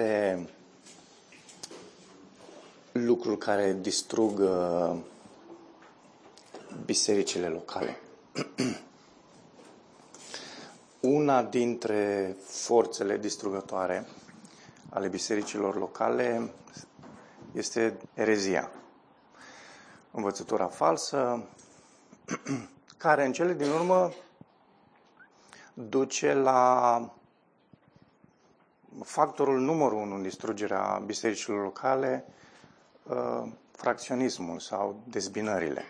dintre lucruri care distrug uh, bisericile locale. Una dintre forțele distrugătoare ale bisericilor locale este erezia. Învățătura falsă, care în cele din urmă duce la factorul numărul unu în distrugerea bisericilor locale, uh, fracționismul sau dezbinările.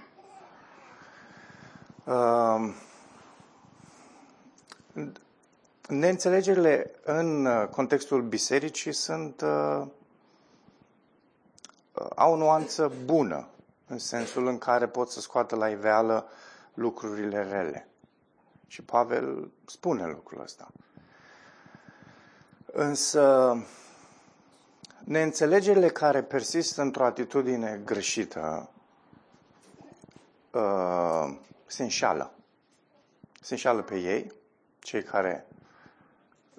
Uh, neînțelegerile în contextul bisericii sunt uh, au o nuanță bună, în sensul în care pot să scoată la iveală lucrurile rele. Și Pavel spune lucrul ăsta. Însă, neînțelegerile care persistă într-o atitudine greșită uh, se înșală. Se înșală pe ei, cei care,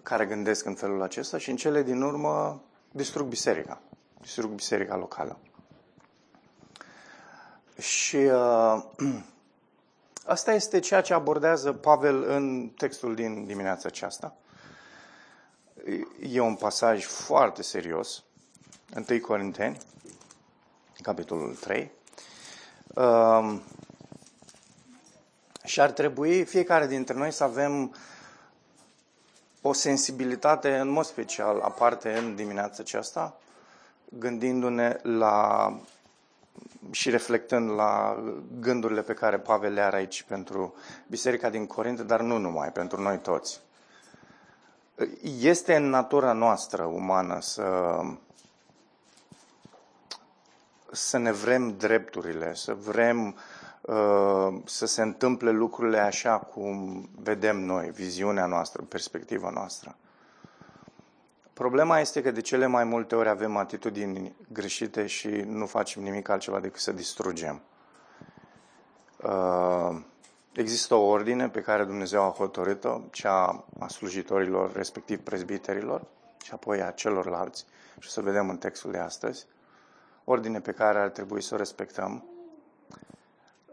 care gândesc în felul acesta și în cele din urmă distrug biserica. Distrug biserica locală. Și uh, asta este ceea ce abordează Pavel în textul din dimineața aceasta. E un pasaj foarte serios. 1 Corinteni, capitolul 3. Um, și ar trebui fiecare dintre noi să avem o sensibilitate în mod special aparte în dimineața aceasta, gândindu-ne la și reflectând la gândurile pe care Pavel le are aici pentru Biserica din Corint, dar nu numai, pentru noi toți. Este în natura noastră umană să, să ne vrem drepturile, să vrem uh, să se întâmple lucrurile așa cum vedem noi, viziunea noastră, perspectiva noastră. Problema este că de cele mai multe ori avem atitudini greșite și nu facem nimic altceva decât să distrugem. Uh, Există o ordine pe care Dumnezeu a hotărât-o, cea a slujitorilor, respectiv prezbiterilor, și apoi a celorlalți, și o să vedem în textul de astăzi, ordine pe care ar trebui să o respectăm.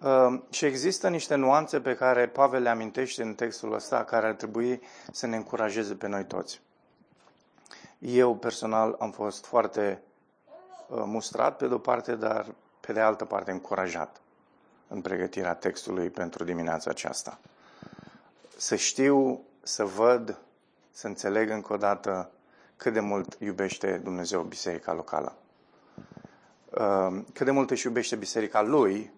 Uh, și există niște nuanțe pe care Pavel le amintește în textul ăsta, care ar trebui să ne încurajeze pe noi toți. Eu personal am fost foarte uh, mustrat pe de-o parte, dar pe de altă parte încurajat în pregătirea textului pentru dimineața aceasta. Să știu, să văd, să înțeleg încă o dată cât de mult iubește Dumnezeu biserica locală. Uh, cât de mult își iubește biserica lui,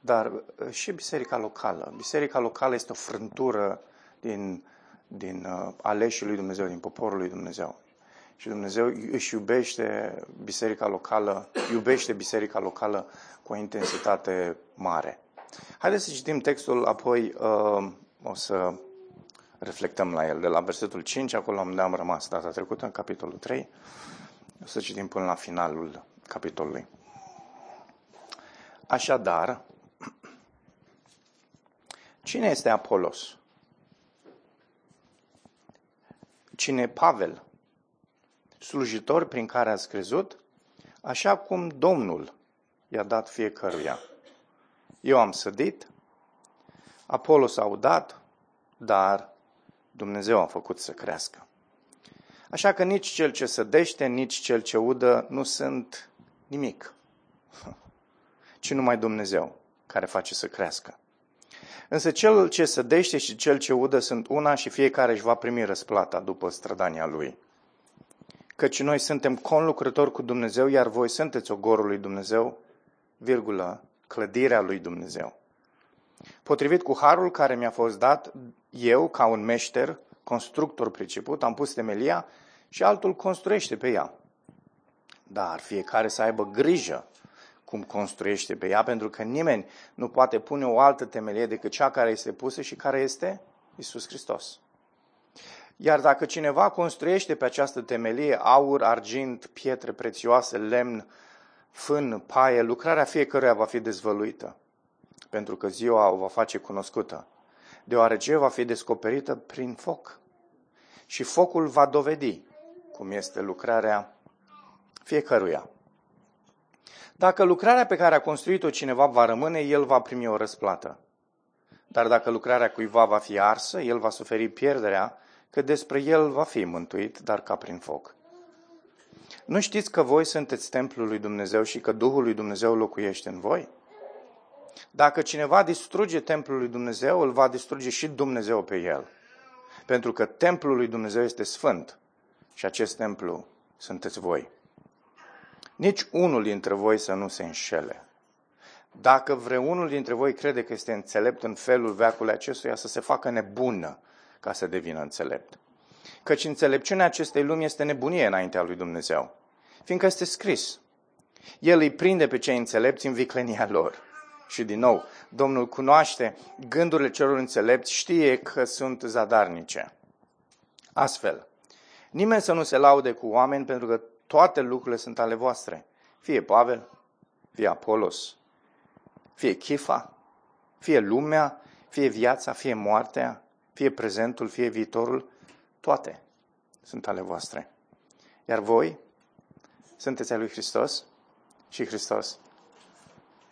dar uh, și biserica locală. Biserica locală este o frântură din, din uh, aleșii lui Dumnezeu, din poporul lui Dumnezeu. Și Dumnezeu își iubește biserica locală, iubește biserica locală cu o intensitate mare. Haideți să citim textul, apoi uh, o să reflectăm la el. De la versetul 5, acolo unde am rămas data trecută, în capitolul 3, o să citim până la finalul capitolului. Așadar, cine este Apolos? Cine Pavel? Slujitor prin care ați crezut, așa cum Domnul i-a dat fiecăruia. Eu am sădit, Apollo s-a udat, dar Dumnezeu a făcut să crească. Așa că nici cel ce sădește, nici cel ce udă nu sunt nimic, ci numai Dumnezeu care face să crească. Însă cel ce sădește și cel ce udă sunt una și fiecare își va primi răsplata după strădania lui căci noi suntem conlucrători cu Dumnezeu, iar voi sunteți ogorul lui Dumnezeu, virgulă, clădirea lui Dumnezeu. Potrivit cu harul care mi-a fost dat, eu, ca un meșter, constructor priceput, am pus temelia și altul construiește pe ea. Dar fiecare să aibă grijă cum construiește pe ea, pentru că nimeni nu poate pune o altă temelie decât cea care este pusă și care este Isus Hristos. Iar dacă cineva construiește pe această temelie aur, argint, pietre prețioase, lemn, fân, paie, lucrarea fiecăruia va fi dezvăluită, pentru că ziua o va face cunoscută, deoarece va fi descoperită prin foc. Și focul va dovedi cum este lucrarea fiecăruia. Dacă lucrarea pe care a construit-o cineva va rămâne, el va primi o răsplată. Dar dacă lucrarea cuiva va fi arsă, el va suferi pierderea, că despre el va fi mântuit, dar ca prin foc. Nu știți că voi sunteți templul lui Dumnezeu și că Duhul lui Dumnezeu locuiește în voi? Dacă cineva distruge templul lui Dumnezeu, îl va distruge și Dumnezeu pe el. Pentru că templul lui Dumnezeu este sfânt și acest templu sunteți voi. Nici unul dintre voi să nu se înșele. Dacă vreunul dintre voi crede că este înțelept în felul veacului acestuia, să se facă nebună ca să devină înțelept. Căci înțelepciunea acestei lumi este nebunie înaintea lui Dumnezeu, fiindcă este scris. El îi prinde pe cei înțelepți în viclenia lor. Și din nou, Domnul cunoaște gândurile celor înțelepți, știe că sunt zadarnice. Astfel, nimeni să nu se laude cu oameni pentru că toate lucrurile sunt ale voastre. Fie Pavel, fie Apolos, fie Chifa, fie lumea, fie viața, fie moartea, fie prezentul, fie viitorul, toate sunt ale voastre. Iar voi sunteți al lui Hristos și Hristos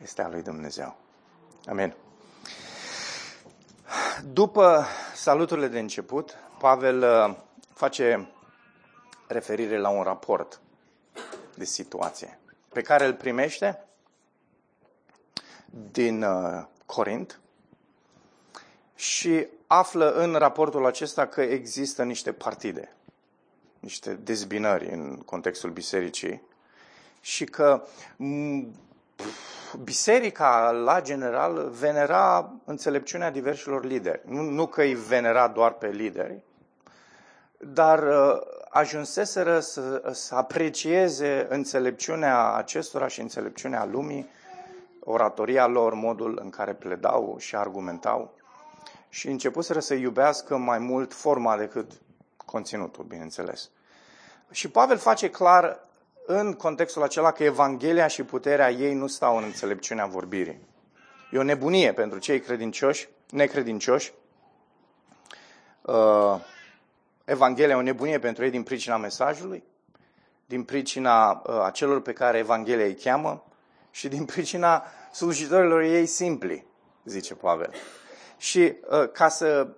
este al lui Dumnezeu. Amin. După saluturile de început, Pavel uh, face referire la un raport de situație pe care îl primește din uh, Corint și află în raportul acesta că există niște partide, niște dezbinări în contextul bisericii și că biserica, la general, venera înțelepciunea diversilor lideri. Nu, nu că îi venera doar pe lideri, dar uh, ajunseseră să, să aprecieze înțelepciunea acestora și înțelepciunea lumii, oratoria lor, modul în care pledau și argumentau și începuseră să iubească mai mult forma decât conținutul, bineînțeles. Și Pavel face clar în contextul acela că Evanghelia și puterea ei nu stau în înțelepciunea vorbirii. E o nebunie pentru cei credincioși, necredincioși. Uh, Evanghelia e o nebunie pentru ei din pricina mesajului, din pricina uh, acelor pe care Evanghelia îi cheamă și din pricina slujitorilor ei simpli, zice Pavel. Și uh, ca să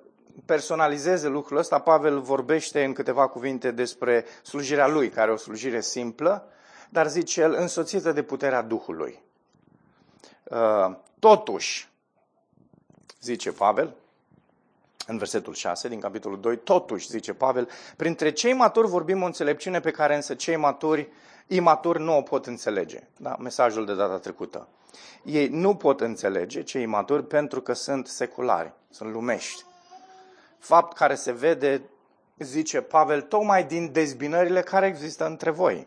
personalizeze lucrul ăsta, Pavel vorbește în câteva cuvinte despre slujirea lui, care e o slujire simplă, dar zice el, însoțită de puterea Duhului. Uh, totuși, zice Pavel, în versetul 6 din capitolul 2, totuși, zice Pavel, printre cei maturi vorbim o înțelepciune pe care însă cei maturi, imaturi nu o pot înțelege. Da? Mesajul de data trecută. Ei nu pot înțelege, cei imaturi, pentru că sunt seculari, sunt lumești fapt care se vede, zice Pavel, tocmai din dezbinările care există între voi.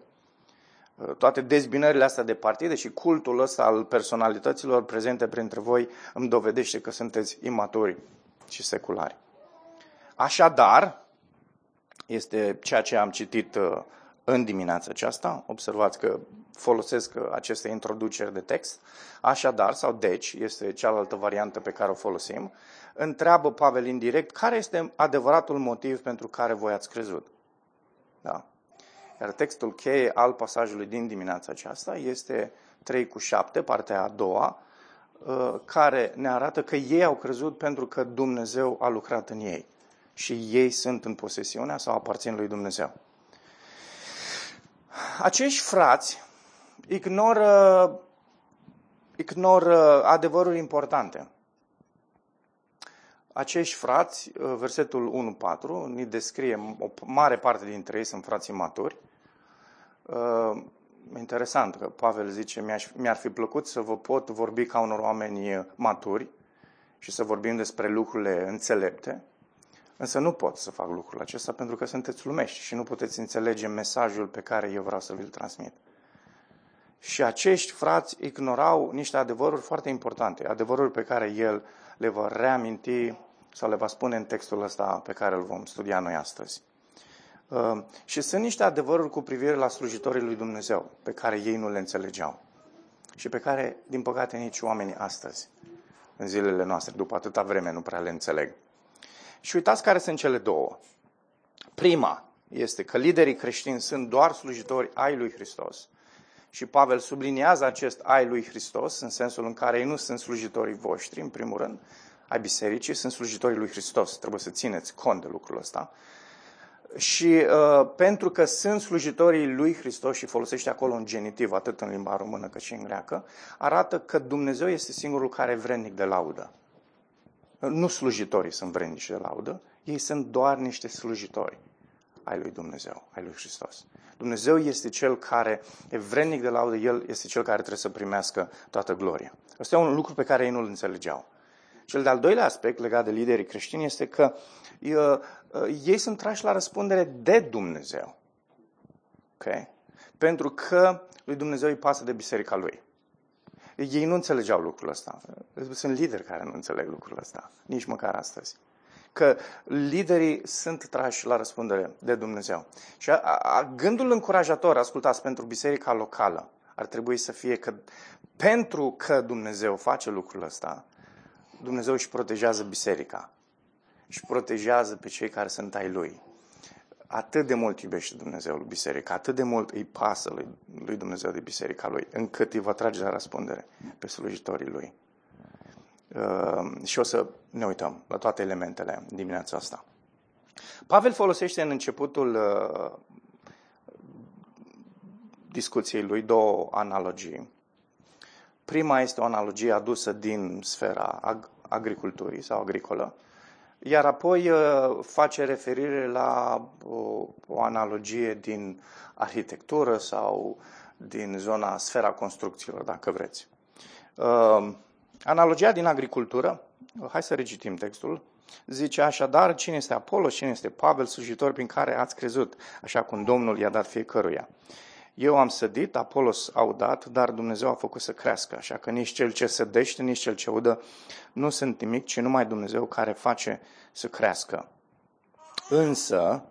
Toate dezbinările astea de partide și cultul ăsta al personalităților prezente printre voi îmi dovedește că sunteți imaturi și seculari. Așadar, este ceea ce am citit uh, în dimineața aceasta. Observați că folosesc uh, aceste introduceri de text. Așadar, sau deci, este cealaltă variantă pe care o folosim întreabă Pavel indirect care este adevăratul motiv pentru care voi ați crezut. Da? Iar textul cheie al pasajului din dimineața aceasta este 3 cu 7, partea a doua, uh, care ne arată că ei au crezut pentru că Dumnezeu a lucrat în ei și ei sunt în posesiunea sau aparțin lui Dumnezeu. Acești frați ignoră, ignoră adevăruri importante acești frați, uh, versetul 1.4, ni descrie, o mare parte dintre ei sunt frații maturi. Uh, interesant că Pavel zice, mi-ar fi plăcut să vă pot vorbi ca unor oameni maturi și să vorbim despre lucrurile înțelepte, însă nu pot să fac lucrul acesta pentru că sunteți lumești și nu puteți înțelege mesajul pe care eu vreau să vi-l transmit. Și acești frați ignorau niște adevăruri foarte importante, adevăruri pe care el le va reaminti sau le va spune în textul ăsta pe care îl vom studia noi astăzi. Uh, și sunt niște adevăruri cu privire la slujitorii lui Dumnezeu, pe care ei nu le înțelegeau și pe care, din păcate, nici oamenii astăzi, în zilele noastre, după atâta vreme, nu prea le înțeleg. Și uitați care sunt cele două. Prima este că liderii creștini sunt doar slujitori ai lui Hristos. Și Pavel subliniază acest ai lui Hristos în sensul în care ei nu sunt slujitorii voștri, în primul rând, ai bisericii, sunt slujitorii lui Hristos. Trebuie să țineți cont de lucrul ăsta. Și uh, pentru că sunt slujitorii lui Hristos și folosește acolo un genitiv, atât în limba română cât și în greacă, arată că Dumnezeu este singurul care e vrednic de laudă. Nu slujitorii sunt vrednici de laudă, ei sunt doar niște slujitori ai lui Dumnezeu, ai lui Hristos. Dumnezeu este cel care e vrednic de laudă, El este cel care trebuie să primească toată gloria. Asta e un lucru pe care ei nu-l înțelegeau. Cel de-al doilea aspect legat de liderii creștini este că uh, uh, ei sunt trași la răspundere de Dumnezeu. Okay? Pentru că lui Dumnezeu îi pasă de biserica lui. Ei nu înțelegeau lucrul ăsta. Sunt lideri care nu înțeleg lucrul ăsta, nici măcar astăzi. Că liderii sunt trași la răspundere de Dumnezeu. Și a, a, gândul încurajator, ascultați, pentru biserica locală, ar trebui să fie că pentru că Dumnezeu face lucrul ăsta, Dumnezeu își protejează biserica. Își protejează pe cei care sunt ai Lui. Atât de mult iubește Dumnezeu lui biserica, atât de mult îi pasă lui, lui Dumnezeu de biserica Lui, încât îi va trage la răspundere pe slujitorii Lui. Uh, și o să ne uităm la toate elementele dimineața asta. Pavel folosește în începutul uh, discuției lui două analogii. Prima este o analogie adusă din sfera ag- agriculturii sau agricolă, iar apoi uh, face referire la o, o analogie din arhitectură sau din zona sfera construcțiilor, dacă vreți. Uh, analogia din agricultură, hai să recitim textul, zice așadar, cine este Apollo, cine este Pavel, slujitor prin care ați crezut, așa cum Domnul i-a dat fiecăruia. Eu am sădit, Apolos au dat, dar Dumnezeu a făcut să crească, așa că nici cel ce sădește, nici cel ce udă nu sunt nimic, ci numai Dumnezeu care face să crească. Însă,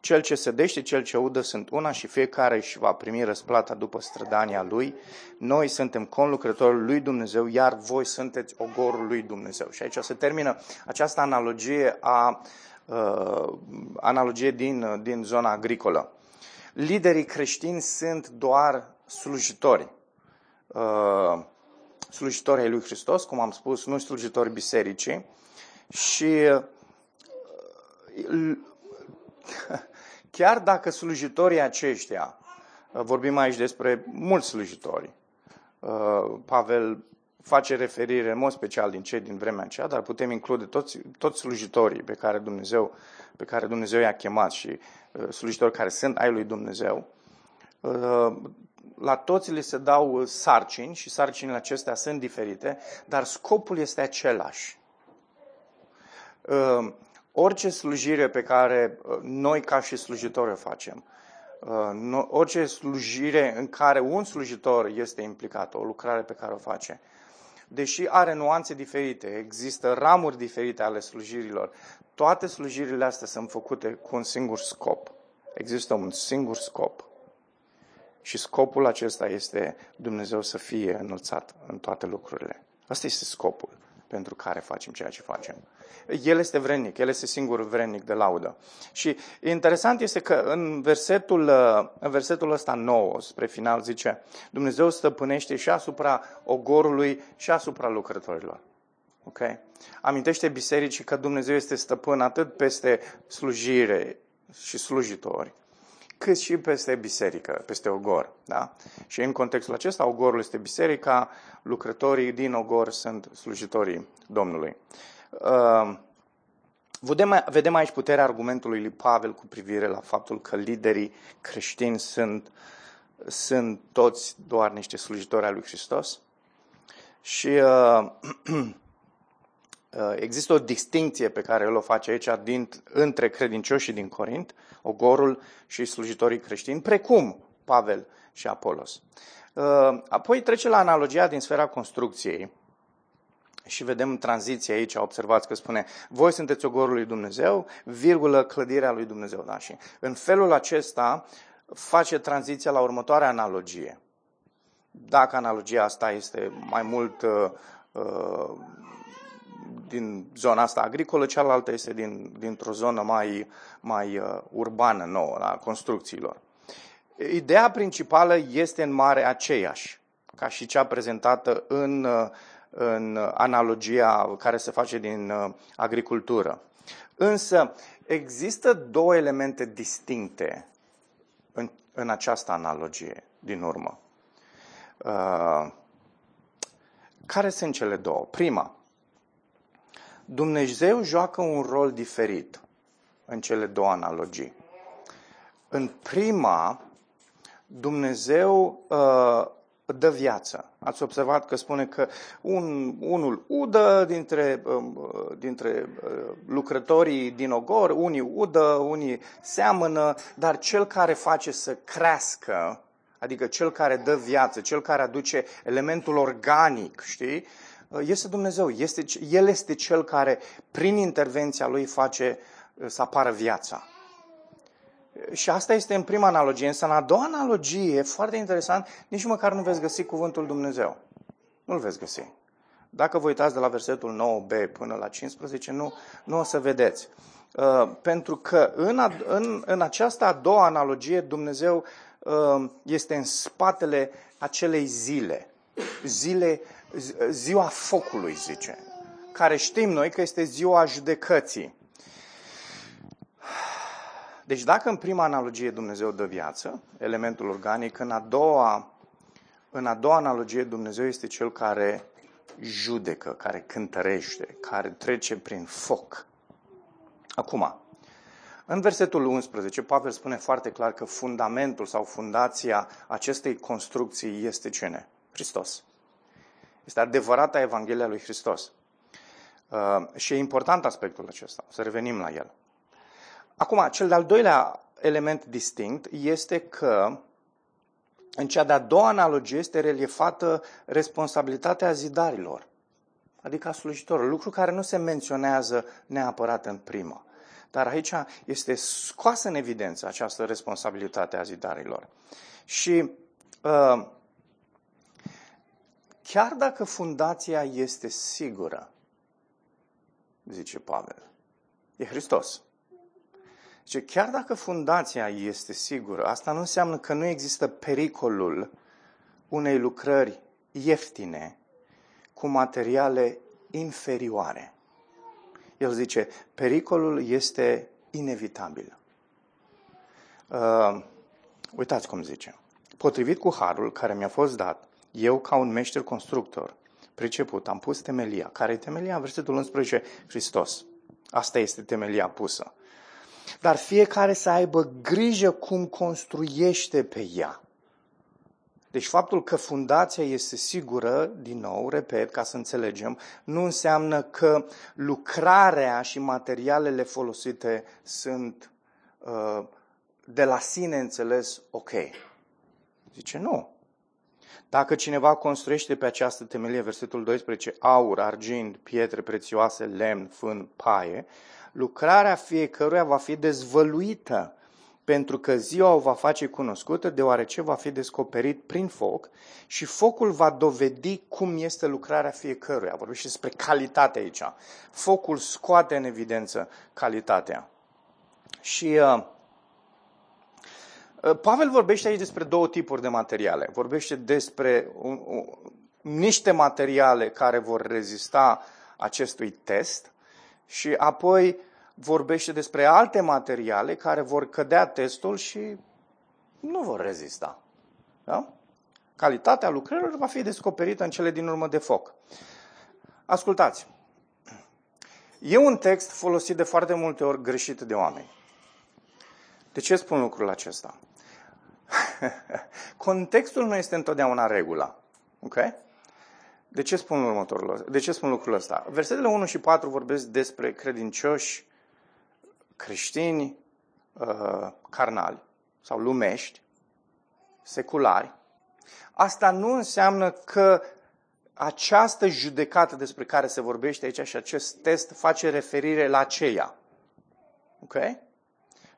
cel ce sădește, cel ce udă sunt una și fiecare își va primi răsplata după strădania lui. Noi suntem conlucrătorul lui Dumnezeu, iar voi sunteți ogorul lui Dumnezeu. Și aici se termină această analogie, a, uh, analogie din, din zona agricolă liderii creștini sunt doar slujitori. Uh, slujitori ai lui Hristos, cum am spus, nu slujitori bisericii. Și uh, chiar dacă slujitorii aceștia, uh, vorbim aici despre mulți slujitori, Pavel face referire în mod special din cei din vremea aceea, dar putem include toți, toți slujitorii pe care Dumnezeu, pe care Dumnezeu i-a chemat și uh, slujitori care sunt ai lui Dumnezeu. Uh, la toți le se dau sarcini și sarcinile acestea sunt diferite, dar scopul este același. Uh, orice slujire pe care noi ca și slujitori o facem, orice slujire în care un slujitor este implicat, o lucrare pe care o face, deși are nuanțe diferite, există ramuri diferite ale slujirilor, toate slujirile astea sunt făcute cu un singur scop. Există un singur scop. Și scopul acesta este Dumnezeu să fie înălțat în toate lucrurile. Asta este scopul pentru care facem ceea ce facem. El este vrednic, El este singurul vrednic de laudă. Și interesant este că în versetul, în versetul ăsta nou, spre final, zice Dumnezeu stăpânește și asupra ogorului și asupra lucrătorilor. Ok? Amintește bisericii că Dumnezeu este stăpân atât peste slujire și slujitori, cât și peste biserică, peste ogor. Da? Și în contextul acesta, ogorul este biserica, lucrătorii din ogor sunt slujitorii Domnului. Uh, vedem, vedem aici puterea argumentului lui Pavel cu privire la faptul că liderii creștini sunt, sunt toți doar niște slujitori ai lui Hristos. Și uh, uh, există o distinție pe care el o face aici din, între credincioșii din Corint, ogorul și slujitorii creștini, precum Pavel și Apolos. Uh, apoi trece la analogia din sfera construcției și vedem tranziția aici, observați că spune, voi sunteți ogorul lui Dumnezeu, virgulă, clădirea lui Dumnezeu. Da? Și în felul acesta face tranziția la următoarea analogie. Dacă analogia asta este mai mult uh, uh din zona asta agricolă, cealaltă este din, dintr-o zonă mai, mai uh, urbană nouă, a construcțiilor. Ideea principală este în mare aceeași, ca și cea prezentată în, uh, în analogia care se face din uh, agricultură. Însă există două elemente distincte în, în această analogie din urmă. Uh, care sunt cele două? Prima, Dumnezeu joacă un rol diferit în cele două analogii. În prima, Dumnezeu uh, dă viață. Ați observat că spune că un, unul udă dintre, um, dintre uh, lucrătorii din ogor, unii udă, unii seamănă, dar cel care face să crească, adică cel care dă viață, cel care aduce elementul organic, știi, uh, este Dumnezeu. Este, el este cel care, prin intervenția lui, face uh, să apară viața. Și asta este în prima analogie. Însă în a doua analogie, foarte interesant, nici măcar nu veți găsi cuvântul Dumnezeu. Nu-l veți găsi. Dacă vă uitați de la versetul 9b până la 15, nu, nu o să vedeți. Uh, pentru că în, a, în, în această a doua analogie, Dumnezeu uh, este în spatele acelei zile. Zile, ziua focului, zice. Care știm noi că este ziua judecății. Deci dacă în prima analogie Dumnezeu dă viață, elementul organic, în a doua, în a doua analogie Dumnezeu este cel care judecă, care cântărește, care trece prin foc. Acum, în versetul 11, Pavel spune foarte clar că fundamentul sau fundația acestei construcții este cine? Hristos. Este adevărata Evanghelia lui Hristos. Uh, și e important aspectul acesta. Să revenim la el. Acum, cel de-al doilea element distinct este că în cea de-a doua analogie este reliefată responsabilitatea zidarilor, adică a slujitorilor, lucru care nu se menționează neapărat în prima. Dar aici este scoasă în evidență această responsabilitate a zidarilor. Și uh, chiar dacă fundația este sigură, zice Pavel, e Hristos. Zice, chiar dacă fundația este sigură, asta nu înseamnă că nu există pericolul unei lucrări ieftine cu materiale inferioare. El zice, pericolul este inevitabil. Uh, uitați cum zice. Potrivit cu harul care mi-a fost dat, eu ca un meșter constructor, priceput, am pus temelia. Care e temelia? Versetul 11, Hristos. Asta este temelia pusă dar fiecare să aibă grijă cum construiește pe ea. Deci faptul că fundația este sigură, din nou, repet, ca să înțelegem, nu înseamnă că lucrarea și materialele folosite sunt uh, de la sine înțeles ok. Zice nu. Dacă cineva construiește pe această temelie, versetul 12, aur, argint, pietre prețioase, lemn, fân, paie, lucrarea fiecăruia va fi dezvăluită, pentru că ziua o va face cunoscută, deoarece va fi descoperit prin foc și focul va dovedi cum este lucrarea fiecăruia. Vorbim și despre calitate aici. Focul scoate în evidență calitatea. Și uh, uh Pavel vorbește aici despre două tipuri de materiale. Vorbește despre un, un, niște materiale care vor rezista acestui test și apoi vorbește despre alte materiale care vor cădea testul și nu vor rezista. Da? Calitatea lucrărilor va fi descoperită în cele din urmă de foc. Ascultați. E un text folosit de foarte multe ori greșit de oameni. De ce spun lucrul acesta? Contextul nu este întotdeauna regula. Ok? De ce spun următorul De ce spun lucrul ăsta? Versetele 1 și 4 vorbesc despre credincioși creștini uh, carnali sau lumești, seculari. Asta nu înseamnă că această judecată despre care se vorbește aici și acest test face referire la aceea. Ok?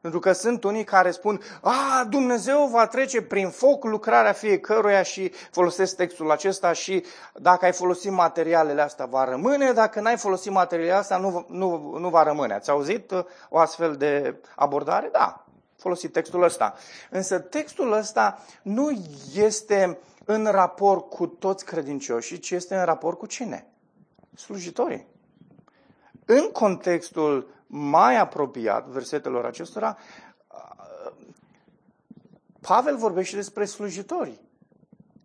Pentru că sunt unii care spun, a, Dumnezeu va trece prin foc lucrarea fiecăruia și folosesc textul acesta și dacă ai folosit materialele astea va rămâne, dacă n-ai folosit materialele astea nu, nu, nu va rămâne. Ați auzit uh, o astfel de abordare? Da, folosit textul ăsta. Însă textul ăsta nu este în raport cu toți credincioșii, ci este în raport cu cine? Slujitorii. În contextul mai apropiat versetelor acestora, Pavel vorbește despre slujitori.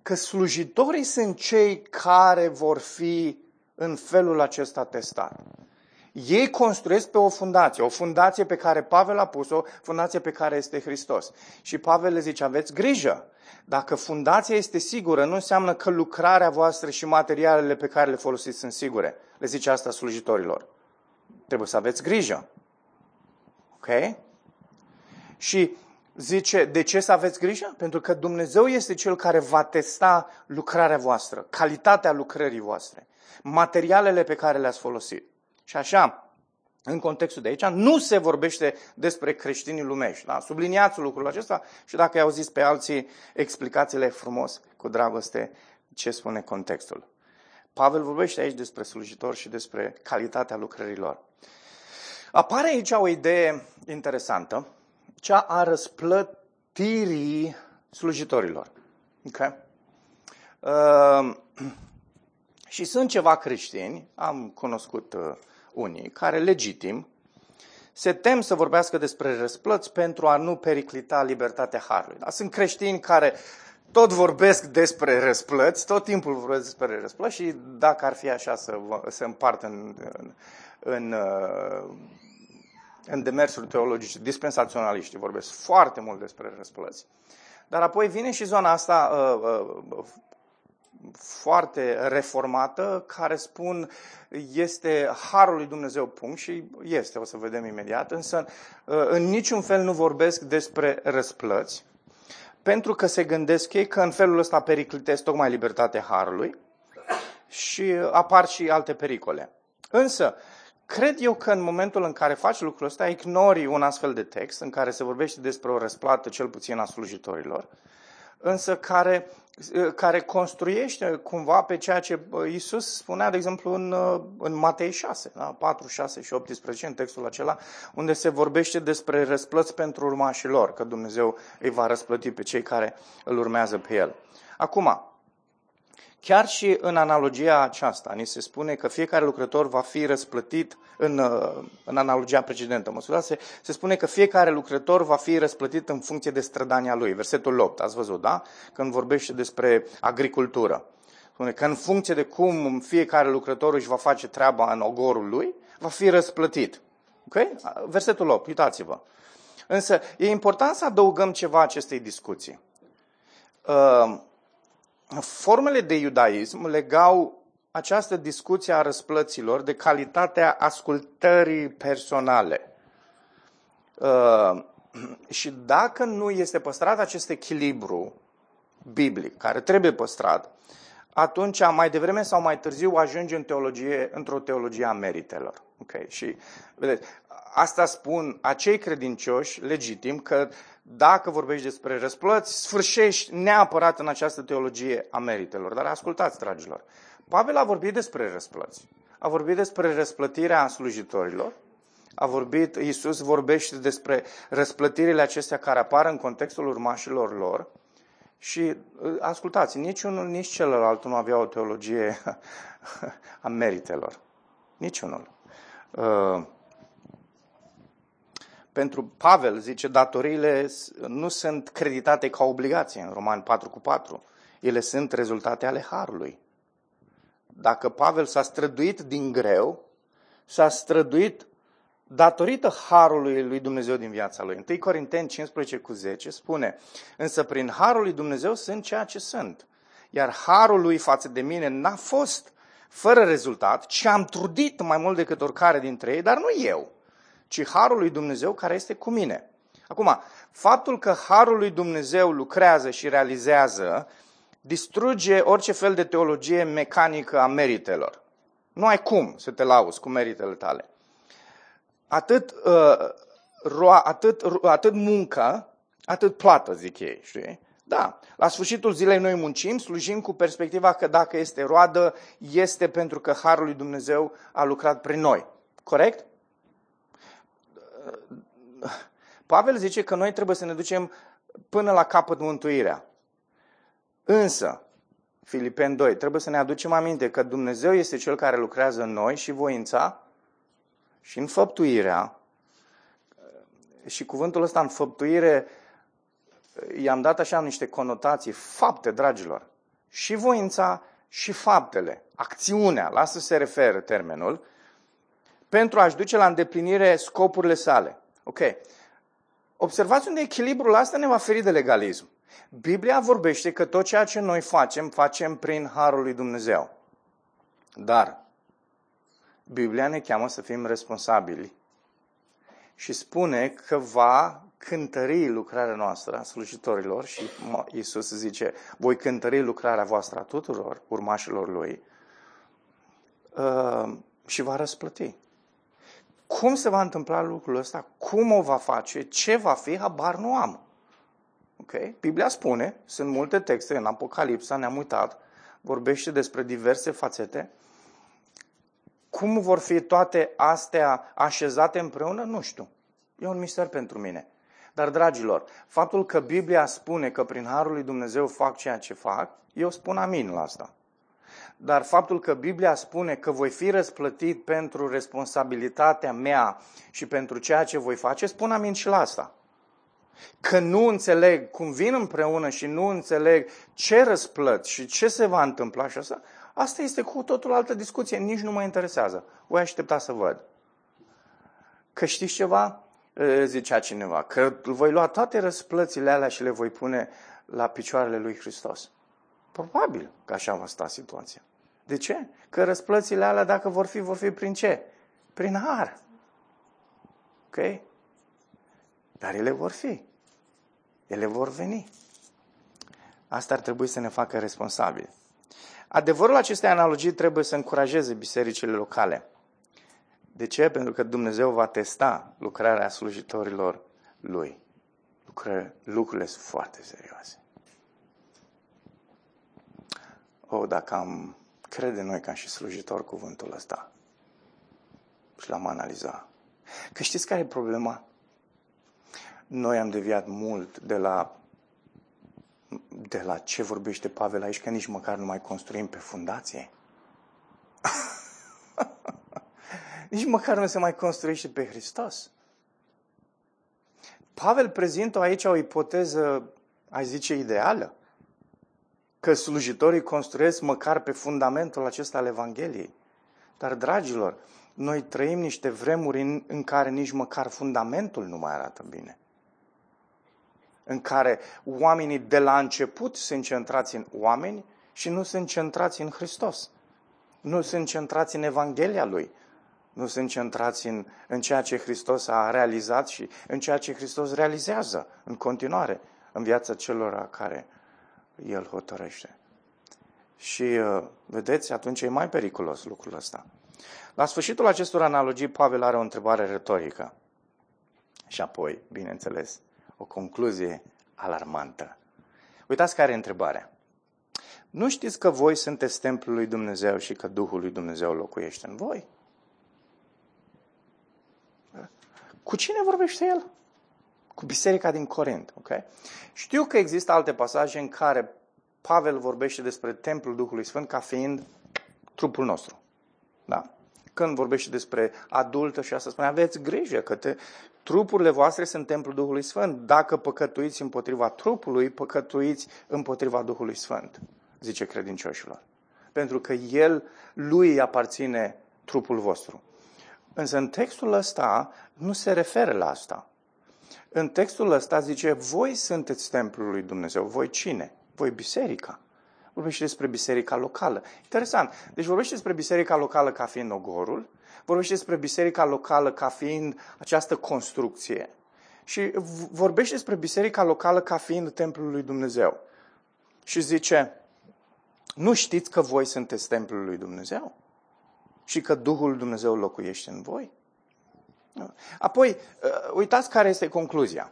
Că slujitorii sunt cei care vor fi în felul acesta testat. Ei construiesc pe o fundație, o fundație pe care Pavel a pus-o, fundație pe care este Hristos. Și Pavel le zice, aveți grijă. Dacă fundația este sigură, nu înseamnă că lucrarea voastră și materialele pe care le folosiți sunt sigure. Le zice asta slujitorilor. Trebuie să aveți grijă. Ok? Și zice, de ce să aveți grijă? Pentru că Dumnezeu este Cel care va testa lucrarea voastră, calitatea lucrării voastre, materialele pe care le-ați folosit. Și așa, în contextul de aici, nu se vorbește despre creștinii lumești. Da? Subliniați lucrul acesta și dacă ai auzit pe alții, explicațiile frumos, cu dragoste, ce spune contextul. Pavel vorbește aici despre slujitori și despre calitatea lucrărilor. Apare aici o idee interesantă, cea a răsplătirii slujitorilor. Okay? Uh, și sunt ceva creștini, am cunoscut uh, unii, care legitim se tem să vorbească despre răsplăți pentru a nu periclita libertatea Harului. Dar sunt creștini care tot vorbesc despre răsplăți, tot timpul vorbesc despre răsplăți și dacă ar fi așa să se împartă în, în, în, uh, în demersuri teologice, dispensaționaliști vorbesc foarte mult despre răsplăți. Dar apoi vine și zona asta uh, uh, foarte reformată care spun este harul lui Dumnezeu, punct, și este, o să vedem imediat, însă uh, în niciun fel nu vorbesc despre răsplăți, pentru că se gândesc ei că în felul ăsta periclitesc tocmai libertatea harului și apar și alte pericole. Însă, cred eu că în momentul în care faci lucrul ăsta, ignori un astfel de text în care se vorbește despre o răsplată cel puțin a slujitorilor, însă care, care construiește cumva pe ceea ce Isus spunea, de exemplu, în, în Matei 6, da? 4, 6 și 18, în textul acela, unde se vorbește despre răsplăți pentru urmașii lor, că Dumnezeu îi va răsplăti pe cei care îl urmează pe El. Acum, Chiar și în analogia aceasta, ni se spune că fiecare lucrător va fi răsplătit, în, uh, în analogia precedentă, mă se, se spune că fiecare lucrător va fi răsplătit în funcție de strădania lui. Versetul 8, ați văzut, da? Când vorbește despre agricultură. Spune că în funcție de cum fiecare lucrător își va face treaba în ogorul lui, va fi răsplătit. Ok? Versetul 8, uitați-vă. Însă e important să adăugăm ceva acestei discuții. Uh, formele de iudaism legau această discuție a răsplăților de calitatea ascultării personale. Uh, și dacă nu este păstrat acest echilibru biblic, care trebuie păstrat, atunci mai devreme sau mai târziu ajunge în teologie, într-o teologie a meritelor. Okay? Și vedeți, asta spun acei credincioși legitim că dacă vorbești despre răsplăți, sfârșești neapărat în această teologie a meritelor. Dar ascultați, dragilor, Pavel a vorbit despre răsplăți. A vorbit despre răsplătirea slujitorilor. A vorbit, Iisus vorbește despre răsplătirile acestea care apar în contextul urmașilor lor. Și ascultați, niciunul, nici celălalt nu avea o teologie a meritelor. Niciunul. Uh, pentru Pavel, zice, datoriile nu sunt creditate ca obligație în Roman 4 cu 4. Ele sunt rezultate ale harului. Dacă Pavel s-a străduit din greu, s-a străduit datorită harului lui Dumnezeu din viața lui. 1 Corinteni 15 cu 10 spune, însă prin harul lui Dumnezeu sunt ceea ce sunt. Iar harul lui față de mine n-a fost fără rezultat, ci am trudit mai mult decât oricare dintre ei, dar nu eu, ci harul lui Dumnezeu care este cu mine. Acum, faptul că harul lui Dumnezeu lucrează și realizează distruge orice fel de teologie mecanică a meritelor. Nu ai cum să te lauzi cu meritele tale. Atât uh, roa, atât, atât muncă, atât plată, zic ei, știi? Da, la sfârșitul zilei noi muncim, slujim cu perspectiva că dacă este roadă, este pentru că Harul lui Dumnezeu a lucrat prin noi. Corect? Pavel zice că noi trebuie să ne ducem până la capăt mântuirea. Însă, Filipen 2, trebuie să ne aducem aminte că Dumnezeu este Cel care lucrează în noi și voința și înfăptuirea. Și cuvântul ăsta, înfăptuire, i-am dat așa niște conotații, fapte, dragilor. Și voința și faptele, acțiunea, la asta se referă termenul, pentru a-și duce la îndeplinire scopurile sale. Ok. Observați unde echilibrul ăsta ne va feri de legalism. Biblia vorbește că tot ceea ce noi facem, facem prin Harul lui Dumnezeu. Dar Biblia ne cheamă să fim responsabili și spune că va cântări lucrarea noastră a slujitorilor și Iisus zice, voi cântări lucrarea voastră a tuturor urmașilor Lui uh, și va răsplăti. Cum se va întâmpla lucrul ăsta? Cum o va face? Ce va fi? Habar nu am. Okay? Biblia spune, sunt multe texte în Apocalipsa, ne-am uitat, vorbește despre diverse fațete. Cum vor fi toate astea așezate împreună? Nu știu. E un mister pentru mine. Dar, dragilor, faptul că Biblia spune că prin Harul lui Dumnezeu fac ceea ce fac, eu spun amin la asta. Dar faptul că Biblia spune că voi fi răsplătit pentru responsabilitatea mea și pentru ceea ce voi face, spun amin și la asta. Că nu înțeleg cum vin împreună și nu înțeleg ce răsplăt și ce se va întâmpla și asta, asta este cu totul altă discuție, nici nu mă interesează. Voi aștepta să văd. Că știți ceva? Zicea cineva, că voi lua toate răsplățile alea și le voi pune la picioarele lui Hristos. Probabil că așa va sta situația. De ce? Că răsplățile alea, dacă vor fi, vor fi prin ce? Prin har. Ok? Dar ele vor fi. Ele vor veni. Asta ar trebui să ne facă responsabili. Adevărul acestei analogii trebuie să încurajeze bisericile locale. De ce? Pentru că Dumnezeu va testa lucrarea slujitorilor Lui. Lucră, lucrurile sunt foarte serioase. O, oh, dacă am crede noi ca și slujitor cuvântul ăsta și l-am analizat. Că știți care e problema? Noi am deviat mult de la, de la ce vorbește Pavel aici, că nici măcar nu mai construim pe fundație. nici măcar nu se mai construiește pe Hristos. Pavel prezintă aici o ipoteză, ai zice, ideală că slujitorii construiesc măcar pe fundamentul acesta al Evangheliei. Dar, dragilor, noi trăim niște vremuri în, în care nici măcar fundamentul nu mai arată bine. În care oamenii de la început sunt centrați în oameni și nu sunt centrați în Hristos. Nu sunt centrați în Evanghelia Lui. Nu sunt centrați în, în ceea ce Hristos a realizat și în ceea ce Hristos realizează în continuare în viața celor care el hotărăște. Și uh, vedeți, atunci e mai periculos lucrul ăsta. La sfârșitul acestor analogii, Pavel are o întrebare retorică. Și apoi, bineînțeles, o concluzie alarmantă. Uitați care e întrebarea. Nu știți că voi sunteți templul lui Dumnezeu și că Duhul lui Dumnezeu locuiește în voi? Cu cine vorbește el? Cu biserica din Corint. Okay? Știu că există alte pasaje în care Pavel vorbește despre templul Duhului Sfânt ca fiind trupul nostru. Da? Când vorbește despre adultă și asta spune, aveți grijă că te, trupurile voastre sunt templul Duhului Sfânt. Dacă păcătuiți împotriva trupului, păcătuiți împotriva Duhului Sfânt, zice credincioșilor. Pentru că El, lui aparține trupul vostru. Însă în textul ăsta nu se referă la asta. În textul ăsta zice, voi sunteți templul lui Dumnezeu. Voi cine? Voi biserica. Vorbește despre biserica locală. Interesant. Deci vorbește despre biserica locală ca fiind ogorul, vorbește despre biserica locală ca fiind această construcție și vorbește despre biserica locală ca fiind templul lui Dumnezeu. Și zice, nu știți că voi sunteți templul lui Dumnezeu? Și că Duhul Dumnezeu locuiește în voi? Apoi, uh, uitați care este concluzia.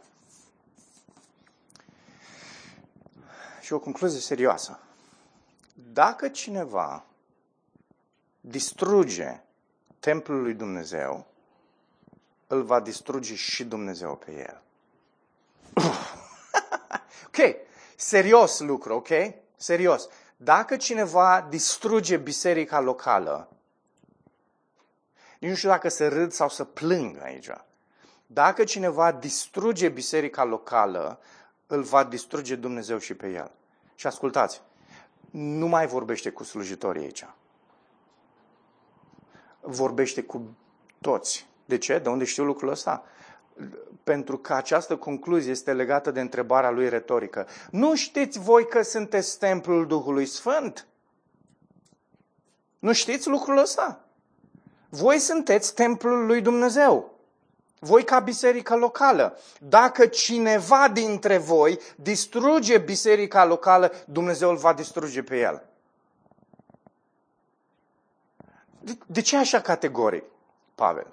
Și o concluzie serioasă. Dacă cineva distruge templul lui Dumnezeu, îl va distruge și Dumnezeu pe el. ok, serios lucru, ok? Serios. Dacă cineva distruge biserica locală, nici nu știu dacă să râd sau să plâng aici. Dacă cineva distruge biserica locală, îl va distruge Dumnezeu și pe el. Și ascultați, nu mai vorbește cu slujitorii aici. Vorbește cu toți. De ce? De unde știu lucrul ăsta? Pentru că această concluzie este legată de întrebarea lui retorică. Nu știți voi că sunteți templul Duhului Sfânt? Nu știți lucrul ăsta? Voi sunteți templul lui Dumnezeu. Voi ca biserică locală. Dacă cineva dintre voi distruge biserica locală, Dumnezeu îl va distruge pe el. De, de ce așa categoric, Pavel?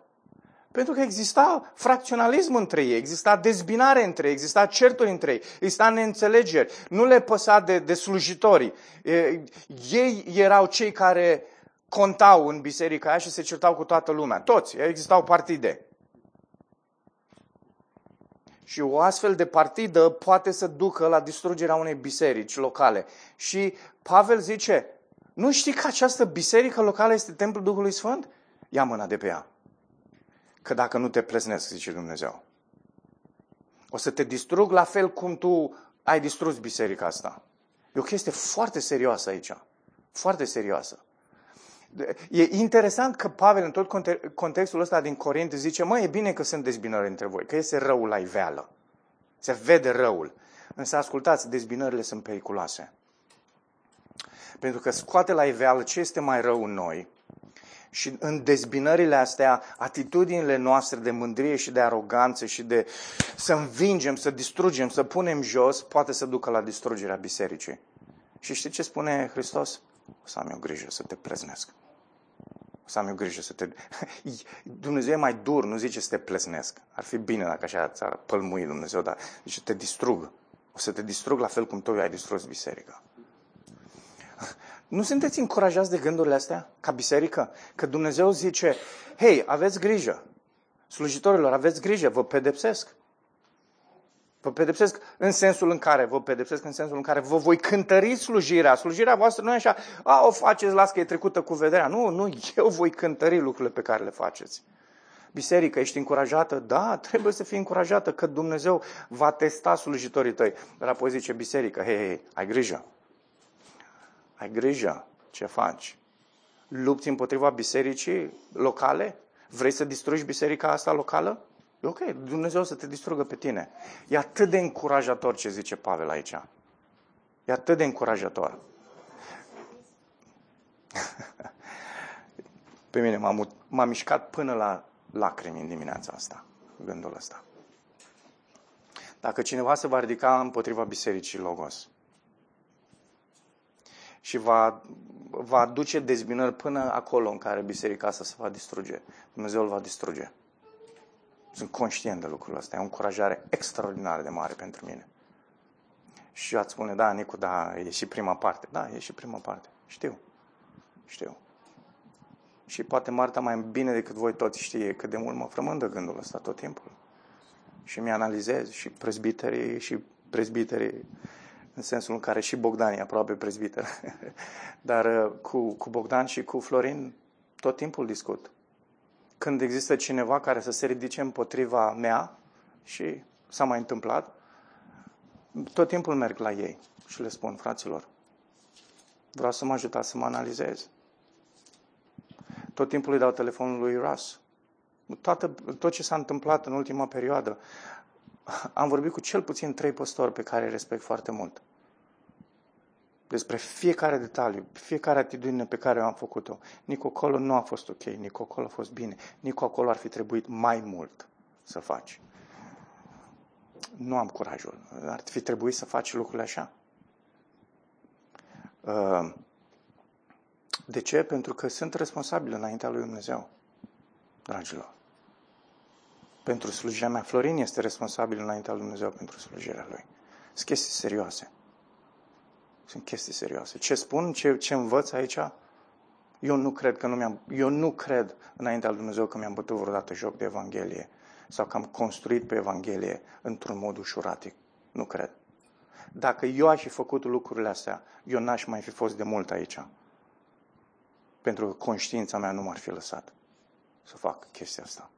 Pentru că exista fracționalism între ei, exista dezbinare între ei, exista certuri între ei, exista neînțelegeri. Nu le păsa de, de slujitorii. Ei erau cei care contau în biserica aia și se certau cu toată lumea. Toți, existau partide. Și o astfel de partidă poate să ducă la distrugerea unei biserici locale. Și Pavel zice, nu știi că această biserică locală este templul Duhului Sfânt? Ia mâna de pe ea. Că dacă nu te pleznesc, zice Dumnezeu, o să te distrug la fel cum tu ai distrus biserica asta. E o chestie foarte serioasă aici. Foarte serioasă. E interesant că Pavel, în tot contextul ăsta din Corint, zice, mă, e bine că sunt dezbinări între voi, că este răul la iveală. Se vede răul. Însă, ascultați, dezbinările sunt periculoase. Pentru că scoate la iveală ce este mai rău în noi și în dezbinările astea, atitudinile noastre de mândrie și de aroganță și de să învingem, să distrugem, să punem jos, poate să ducă la distrugerea bisericii. Și știți ce spune Hristos? O să am eu grijă să te preznesc. O să am eu grijă să te... Dumnezeu e mai dur, nu zice să te plesnesc. Ar fi bine dacă așa ți-ar pălmui Dumnezeu, dar zice te distrug. O să te distrug la fel cum tu ai distrus biserica. Nu sunteți încurajați de gândurile astea ca biserică? Că Dumnezeu zice, hei, aveți grijă, slujitorilor, aveți grijă, vă pedepsesc. Vă pedepsesc în sensul în care, vă pedepsesc în sensul în care vă voi cântări slujirea. Slujirea voastră nu e așa, a, o faceți, las că e trecută cu vederea. Nu, nu, eu voi cântări lucrurile pe care le faceți. Biserică, ești încurajată? Da, trebuie să fii încurajată că Dumnezeu va testa slujitorii tăi. Dar apoi zice biserică, hei, hei, ai grijă. Ai grijă ce faci. Lupți împotriva bisericii locale? Vrei să distrugi biserica asta locală? E ok, Dumnezeu să te distrugă pe tine. E atât de încurajator ce zice Pavel aici. E atât de încurajator. pe mine m-a, m-a mișcat până la lacrimi în dimineața asta, gândul ăsta. Dacă cineva se va ridica împotriva bisericii Logos și va, va duce dezbinări până acolo în care biserica asta se va distruge, Dumnezeu îl va distruge. Sunt conștient de lucrul ăsta. E o încurajare extraordinar de mare pentru mine. Și ați spune, da, Nicu, da, e și prima parte. Da, e și prima parte. Știu. Știu. Și poate Marta mai bine decât voi toți știe cât de mult mă frămândă gândul ăsta tot timpul. Și mi-analizez și prezbiterii și prezbiterii în sensul în care și Bogdan e aproape prezbiter. Dar uh, cu, cu Bogdan și cu Florin tot timpul discut când există cineva care să se ridice împotriva mea și s-a mai întâmplat, tot timpul merg la ei și le spun, fraților, vreau să mă ajutați să mă analizez. Tot timpul îi dau telefonul lui Ras. Toată, tot ce s-a întâmplat în ultima perioadă, am vorbit cu cel puțin trei păstori pe care îi respect foarte mult despre fiecare detaliu, fiecare atitudine pe care eu am făcut-o. Nici acolo nu a fost ok, nici acolo a fost bine, nici acolo ar fi trebuit mai mult să faci. Nu am curajul. Ar fi trebuit să faci lucrurile așa. Uh, de ce? Pentru că sunt responsabil înaintea lui Dumnezeu, dragilor. pentru slujirea mea. Florin este responsabil înaintea lui Dumnezeu pentru slujirea lui. Sunt chestii serioase. Sunt chestii serioase. Ce spun, ce, ce învăț aici, eu nu cred că nu mi-am, eu nu cred înaintea lui Dumnezeu că mi-am bătut vreodată joc de Evanghelie sau că am construit pe Evanghelie într-un mod ușuratic. Nu cred. Dacă eu aș fi făcut lucrurile astea, eu n-aș mai fi fost de mult aici. Pentru că conștiința mea nu m-ar fi lăsat să fac chestia asta.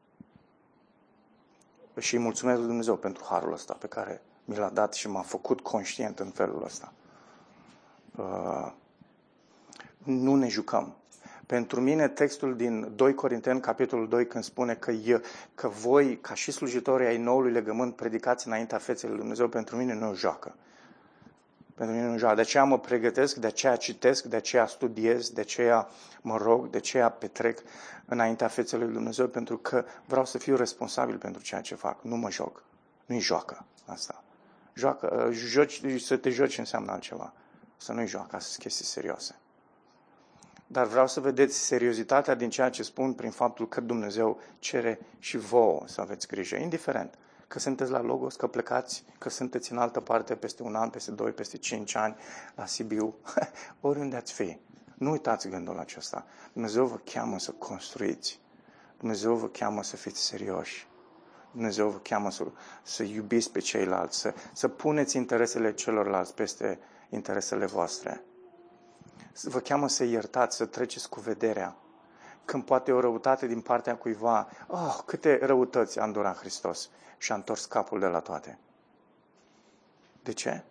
Și îi mulțumesc lui Dumnezeu pentru harul ăsta pe care mi l-a dat și m-a făcut conștient în felul ăsta. Uh, nu ne jucăm. Pentru mine, textul din 2 Corinteni, capitolul 2, când spune că, eu, că voi, ca și slujitorii ai noului legământ, predicați înaintea feței lui Dumnezeu, pentru mine nu joacă. Pentru mine nu joacă. De aceea mă pregătesc, de aceea citesc, de aceea studiez, de aceea mă rog, de aceea petrec înaintea feței lui Dumnezeu, pentru că vreau să fiu responsabil pentru ceea ce fac. Nu mă joc. Nu-i joacă asta. Joacă, joci, să te joci înseamnă altceva. Să nu-i joacă, asta sunt chestii serioase. Dar vreau să vedeți seriozitatea din ceea ce spun prin faptul că Dumnezeu cere și vouă să aveți grijă, indiferent că sunteți la Logos, că plecați, că sunteți în altă parte peste un an, peste doi, peste cinci ani, la Sibiu, oriunde ați fi. Nu uitați gândul acesta. Dumnezeu vă cheamă să construiți. Dumnezeu vă cheamă să fiți serioși. Dumnezeu vă cheamă să, să iubiți pe ceilalți, să, să puneți interesele celorlalți peste interesele voastre vă cheamă să iertați, să treceți cu vederea. Când poate o răutate din partea cuiva, oh, câte răutăți a îndurat Hristos și a întors capul de la toate. De ce?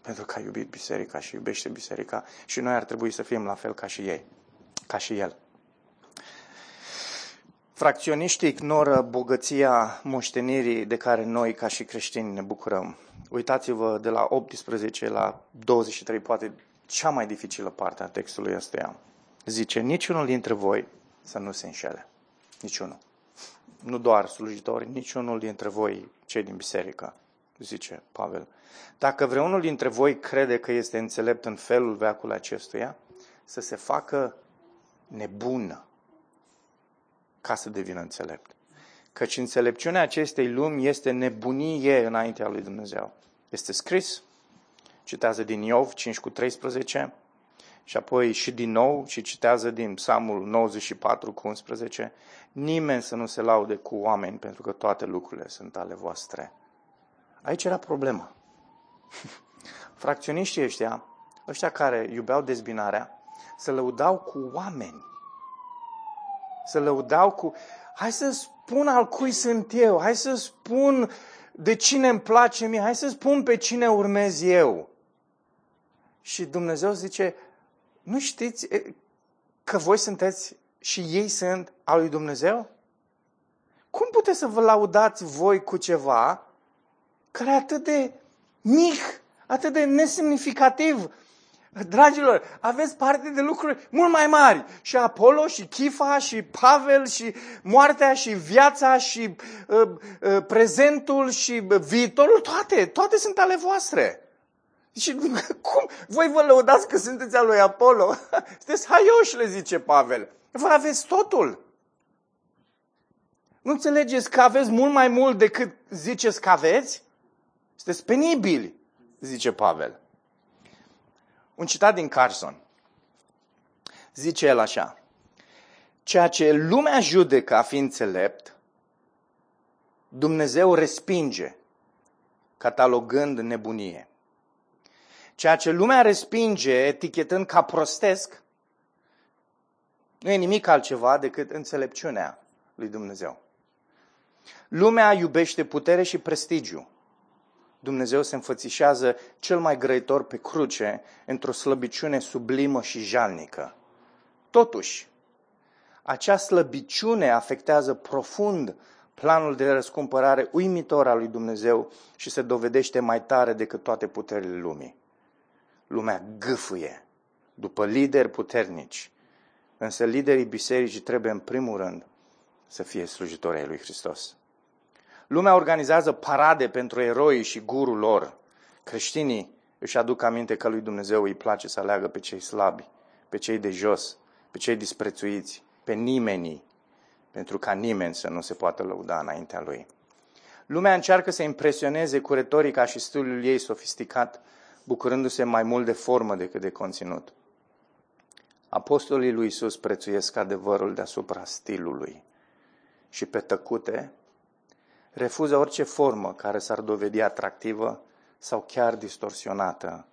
Pentru că a iubit biserica și iubește biserica și noi ar trebui să fim la fel ca și ei, ca și el. Fracționiștii ignoră bogăția moștenirii de care noi, ca și creștini, ne bucurăm. Uitați-vă de la 18 la 23, poate cea mai dificilă parte a textului ăsta. Zice, niciunul dintre voi să nu se înșele. Niciunul. Nu doar slujitori, niciunul dintre voi, cei din biserică, zice Pavel. Dacă vreunul dintre voi crede că este înțelept în felul veacul acestuia, să se facă nebună ca să devină înțelept. Căci înțelepciunea acestei lumi este nebunie înaintea lui Dumnezeu. Este scris, citează din Iov 5 cu 13 și apoi și din nou și citează din Psalmul 94 cu 11. Nimeni să nu se laude cu oameni pentru că toate lucrurile sunt ale voastre. Aici era problema. Fracționiștii ăștia, ăștia care iubeau dezbinarea, se lăudau cu oameni. Se lăudau cu, hai să spun al cui sunt eu, hai să spun de cine îmi place mie, hai să spun pe cine urmez eu. Și Dumnezeu zice, nu știți că voi sunteți și ei sunt al lui Dumnezeu? Cum puteți să vă laudați voi cu ceva care e atât de mic, atât de nesemnificativ? Dragilor, aveți parte de lucruri mult mai mari. Și Apollo, și Chifa, și Pavel, și moartea, și viața, și uh, uh, prezentul, și viitorul, toate, toate sunt ale voastre. Și cum? Voi vă lăudați că sunteți al lui Apollo? Sunteți haioși, le zice Pavel. Vă aveți totul. Nu înțelegeți că aveți mult mai mult decât ziceți că aveți? Sunteți penibili, zice Pavel. Un citat din Carson. Zice el așa. Ceea ce lumea judecă a fi înțelept, Dumnezeu respinge, catalogând nebunie. Ceea ce lumea respinge etichetând ca prostesc, nu e nimic altceva decât înțelepciunea lui Dumnezeu. Lumea iubește putere și prestigiu. Dumnezeu se înfățișează cel mai grăitor pe cruce într-o slăbiciune sublimă și jalnică. Totuși, acea slăbiciune afectează profund planul de răscumpărare uimitor al lui Dumnezeu și se dovedește mai tare decât toate puterile lumii lumea gâfâie după lideri puternici. Însă liderii bisericii trebuie în primul rând să fie slujitori ai lui Hristos. Lumea organizează parade pentru eroi și gurul lor. Creștinii își aduc aminte că lui Dumnezeu îi place să aleagă pe cei slabi, pe cei de jos, pe cei disprețuiți, pe nimeni, pentru ca nimeni să nu se poată lăuda înaintea lui. Lumea încearcă să impresioneze cu retorica și stilul ei sofisticat, bucurându-se mai mult de formă decât de conținut. Apostolii lui Isus prețuiesc adevărul deasupra stilului și pe tăcute refuză orice formă care s-ar dovedi atractivă sau chiar distorsionată,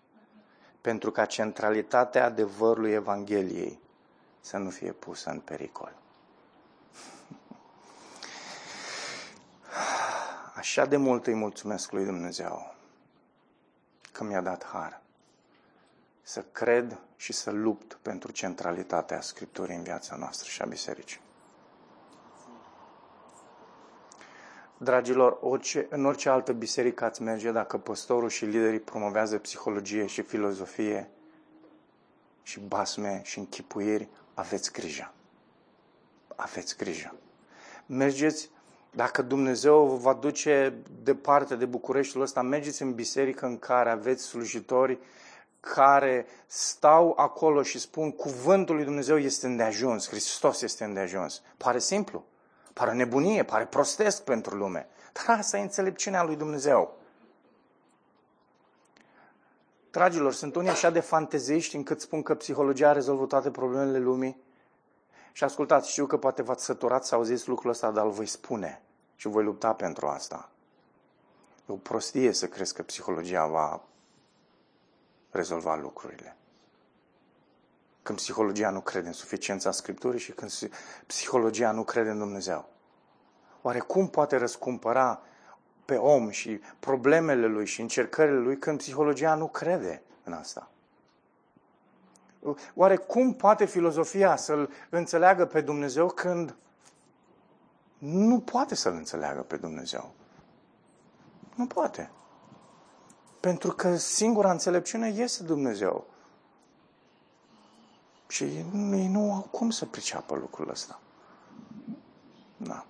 pentru ca centralitatea adevărului Evangheliei să nu fie pusă în pericol. Așa de mult îi mulțumesc lui Dumnezeu că mi-a dat har să cred și să lupt pentru centralitatea Scripturii în viața noastră și a bisericii. Dragilor, orice, în orice altă biserică ați merge, dacă păstorul și liderii promovează psihologie și filozofie și basme și închipuiri, aveți grijă. Aveți grijă. Mergeți, dacă Dumnezeu vă va duce departe de Bucureștiul ăsta, mergeți în biserică în care aveți slujitori care stau acolo și spun cuvântul lui Dumnezeu este îndeajuns, Hristos este îndeajuns. Pare simplu, pare nebunie, pare prostesc pentru lume, dar asta e înțelepciunea lui Dumnezeu. Dragilor, sunt unii așa de fanteziști încât spun că psihologia rezolvă toate problemele lumii. Și ascultați, știu că poate v-ați săturat să auziți lucrul ăsta, dar îl voi spune și voi lupta pentru asta. E o prostie să crezi că psihologia va rezolva lucrurile. Când psihologia nu crede în suficiența Scripturii și când psihologia nu crede în Dumnezeu. Oare cum poate răscumpăra pe om și problemele lui și încercările lui când psihologia nu crede în asta? Oare cum poate filozofia să-L înțeleagă pe Dumnezeu când nu poate să-L înțeleagă pe Dumnezeu? Nu poate. Pentru că singura înțelepciune este Dumnezeu. Și ei nu au cum să priceapă lucrul ăsta. Da.